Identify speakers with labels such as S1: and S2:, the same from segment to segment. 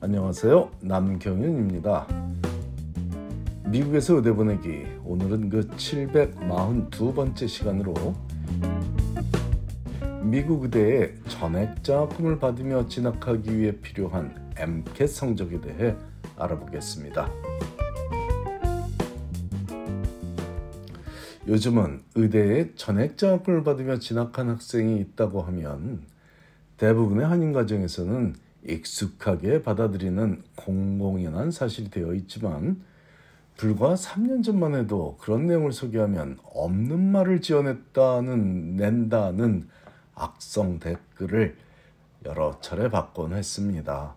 S1: 안녕하세요. 남경윤입니다. 미국에서 의대 보내기 오늘은 그 742번째 시간으로 미국 의대에 전액 장학금을 받으며 진학하기 위해 필요한 MCAT 성적에 대해 알아보겠습니다. 요즘은 의대에 전액 장학금을 받으며 진학한 학생이 있다고 하면 대부분의 한인 가정에서는 익숙하게 받아들이는 공공연한 사실이 되어 있지만 불과 3년 전만 해도 그런 내용을 소개하면 없는 말을 지어냈다는 낸다는 악성 댓글을 여러 차례 받곤 했습니다.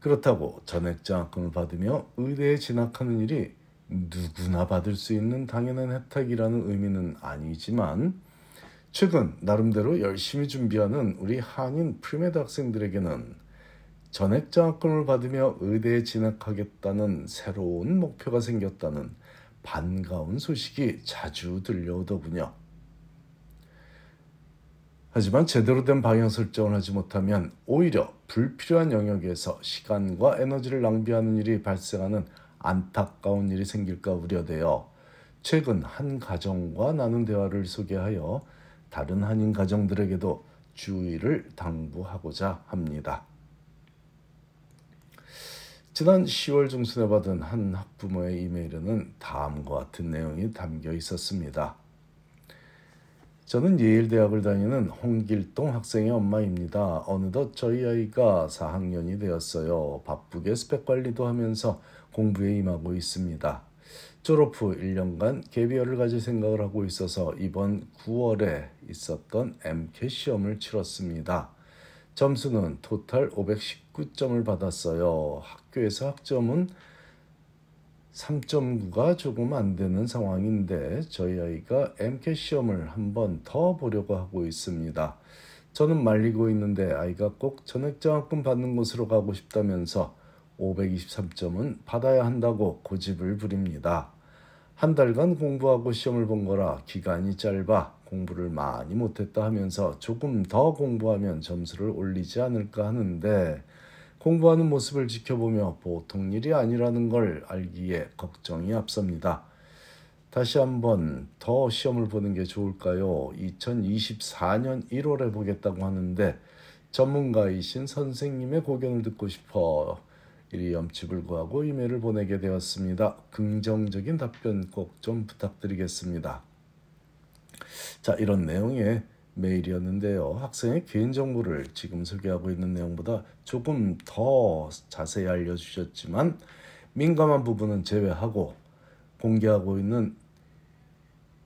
S1: 그렇다고 전액장학금을 받으며 의대에 진학하는 일이 누구나 받을 수 있는 당연한 혜택이라는 의미는 아니지만 최근 나름대로 열심히 준비하는 우리 한인 pre-med 학생들에게는 전액 장학금을 받으며 의대에 진학하겠다는 새로운 목표가 생겼다는 반가운 소식이 자주 들려오더군요. 하지만 제대로 된 방향 설정을 하지 못하면 오히려 불필요한 영역에서 시간과 에너지를 낭비하는 일이 발생하는 안타까운 일이 생길까 우려되어 최근 한 가정과 나눈 대화를 소개하여 다른 한인 가정들에게도 주의를 당부하고자 합니다. 지난 10월 중순에 받은 한 학부모의 이메일에는 다음과 같은 내용이 담겨 있었습니다. 저는 예일대학을 다니는 홍길동 학생의 엄마입니다. 어느덧 저희 아이가 4학년이 되었어요. 바쁘게 스펙 관리도 하면서 공부에 임하고 있습니다. 졸업 후 1년간 개비어를 가질 생각을 하고 있어서 이번 9월에 있었던 MCAT 시험을 치렀습니다. 점수는 토탈 519점을 받았어요. 학교에서 학점은 3.9가 조금 안 되는 상황인데 저희 아이가 MCAT 시험을 한 번 더 보려고 하고 있습니다. 저는 말리고 있는데 아이가 꼭 전액장학금 받는 곳으로 가고 싶다면서 523점은 받아야 한다고 고집을 부립니다. 한 달간 공부하고 시험을 본 거라 기간이 짧아 공부를 많이 못했다 하면서 조금 더 공부하면 점수를 올리지 않을까 하는데 공부하는 모습을 지켜보며 보통 일이 아니라는 걸 알기에 걱정이 앞섭니다. 다시 한번 더 시험을 보는 게 좋을까요? 2024년 1월에 보겠다고 하는데 전문가이신 선생님의 고견을 듣고 싶어 이리 염치불구하고 이메일을 보내게 되었습니다. 긍정적인 답변 꼭 좀 부탁드리겠습니다. 자, 이런 내용의 메일이었는데요. 학생의 개인정보를 지금 소개하고 있는 내용보다 조금 더 자세히 알려주셨지만 민감한 부분은 제외하고 공개하고 있는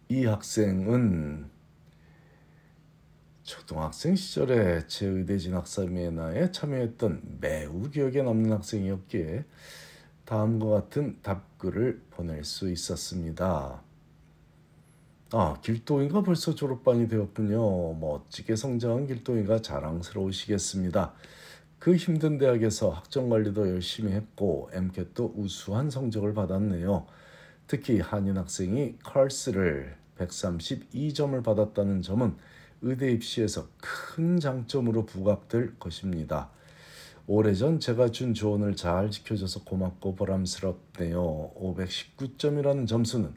S1: 이 학생은 초등학생 시절에 제의대 진학 세미나에 참여했던 매우 기억에 남는 학생이었기에 다음과 같은 답글을 보낼 수 있었습니다. 아, 길동이가 벌써 졸업반이 되었군요. 멋지게 성장한 길동이가 자랑스러우시겠습니다. 그 힘든 대학에서 학점 관리도 열심히 했고 MCAT도 우수한 성적을 받았네요. 특히 한인 학생이 컬스를 132점을 받았다는 점은 의대 입시에서 큰 장점으로 부각될 것입니다. 오래전 제가 준 조언을 잘 지켜줘서 고맙고 보람스럽네요. 519점이라는 점수는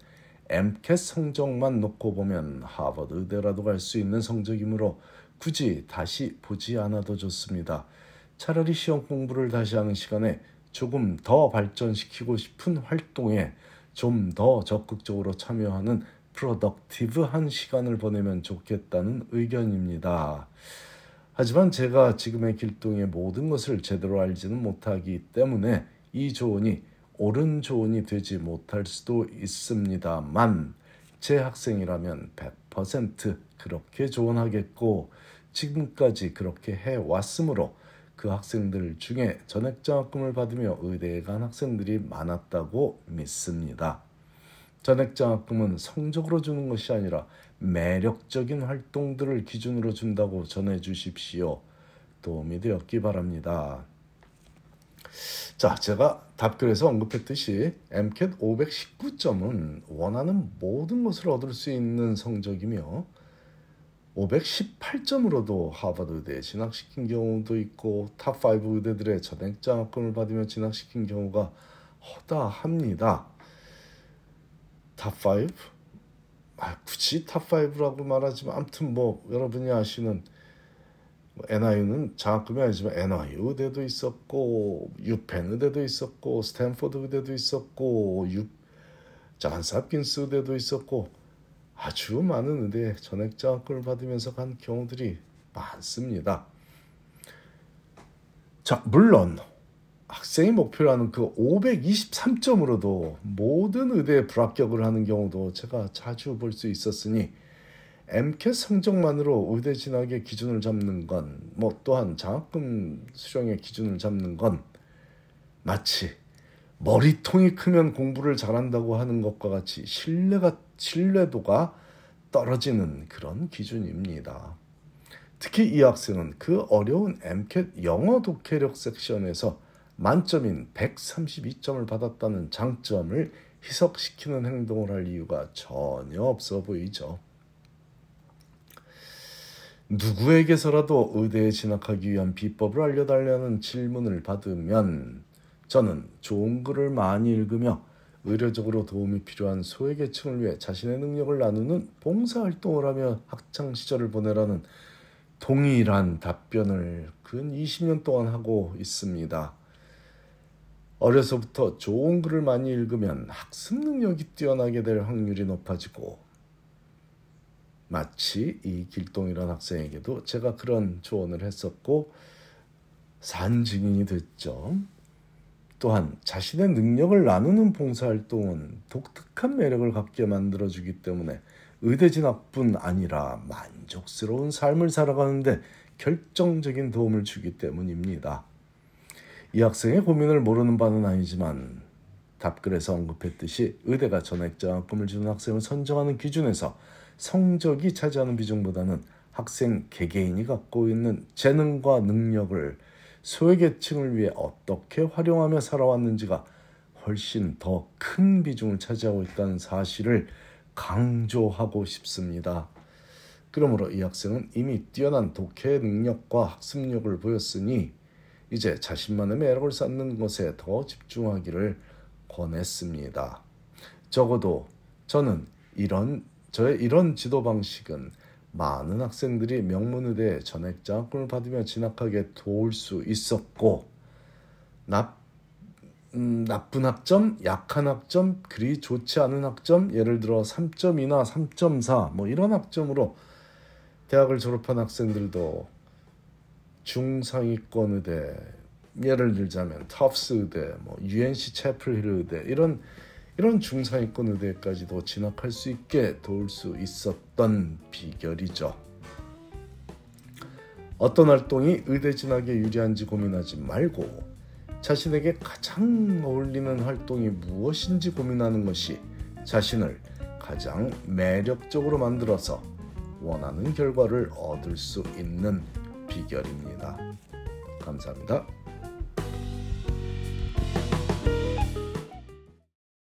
S1: MCAT 성적만 놓고 보면 하버드 의대라도 갈 수 있는 성적이므로 굳이 다시 보지 않아도 좋습니다. 차라리 시험 공부를 다시 하는 시간에 조금 더 발전시키고 싶은 활동에 좀 더 적극적으로 참여하는 프로덕티브한 시간을 보내면 좋겠다는 의견입니다. 하지만 제가 지금의 길동의 모든 것을 제대로 알지는 못하기 때문에 이 조언이 옳은 조언이 되지 못할 수도 있습니다만 제 학생이라면 100% 그렇게 조언하겠고 지금까지 그렇게 해왔으므로 그 학생들 중에 전액장학금을 받으며 의대에 간 학생들이 많았다고 믿습니다. 전액장학금은 성적으로 주는 것이 아니라 매력적인 활동들을 기준으로 준다고 전해 주십시오. 도움이 되었기 바랍니다. 자, 제가 답글에서 언급했듯이 MCAT 519점은 원하는 모든 것을 얻을 수 있는 성적이며 518점으로도 하버드 의대에 진학시킨 경우도 있고 top 5 의대들의 전액 장학금을 받으며 진학시킨 경우가 허다합니다. top 5? 아, 굳이 top 5라고 말하지만 아무튼 뭐 여러분이 아시는 뭐 NYU는 장학금이 아니지만 NYU 의대도 있었고 유펜 의대도 있었고 스탠포드 의대도 있었고 유 잔스홉킨스 의대도 있었고 아주 많은 의대 전액 장학금을 받으면서 간 경우들이 많습니다. 자, 물론 학생이 목표라는 그 523점으로도 모든 의대에 불합격을 하는 경우도 제가 자주 볼 수 있었으니 MCAT 성적만으로 의대 진학의 기준을 잡는 건, 뭐 또한 장학금 수령의 기준을 잡는 건 마치 머리통이 크면 공부를 잘한다고 하는 것과 같이 신뢰가 신뢰도가 떨어지는 그런 기준입니다. 특히 이 학생은 그 어려운 MCAT 영어 독해력 섹션에서 만점인 132점을 받았다는 장점을 희석시키는 행동을 할 이유가 전혀 없어 보이죠. 누구에게서라도 의대에 진학하기 위한 비법을 알려달라는 질문을 받으면 저는 좋은 글을 많이 읽으며 의료적으로 도움이 필요한 소외계층을 위해 자신의 능력을 나누는 봉사활동을 하며 학창 시절을 보내라는 동일한 답변을 근 20년 동안 하고 있습니다. 어려서부터 좋은 글을 많이 읽으면 학습 능력이 뛰어나게 될 확률이 높아지고 마치 이 길동이란 학생에게도 제가 그런 조언을 했었고 산 증인이 됐죠. 또한 자신의 능력을 나누는 봉사활동은 독특한 매력을 갖게 만들어주기 때문에 의대 진학뿐 아니라 만족스러운 삶을 살아가는데 결정적인 도움을 주기 때문입니다. 이 학생의 고민을 모르는 바는 아니지만 답글에서 언급했듯이 의대가 전액 장학금을 주는 학생을 선정하는 기준에서 성적이 차지하는 비중보다는 학생 개개인이 갖고 있는 재능과 능력을 소외계층을 위해 어떻게 활용하며 살아왔는지가 훨씬 더 큰 비중을 차지하고 있다는 사실을 강조하고 싶습니다. 그러므로 이 학생은 이미 뛰어난 독해 능력과 학습력을 보였으니 이제 자신만의 매력을 쌓는 것에 더 집중하기를 권했습니다. 적어도 저는 이런 저의 이런 지도 방식은 많은 학생들이 명문의대 전액 장학금을 받으며 진학하게 도울 수 있었고 나, 음, 나쁜 학점, 약한 학점, 그리 좋지 않은 학점, 예를 들어 3.2나 3.4 뭐 이런 학점으로 대학을 졸업한 학생들도 중상위권 의대 예를 들자면 터프스 의대, 뭐 UNC 채플힐 의대 이런 이런 중상위권 의대까지도 진학할 수 있게 도울 수 있었던 비결이죠. 어떤 활동이 의대 진학에 유리한지 고민하지 말고 자신에게 가장 어울리는 활동이 무엇인지 고민하는 것이 자신을 가장 매력적으로 만들어서 원하는 결과를 얻을 수 있는 비결입니다. 감사합니다.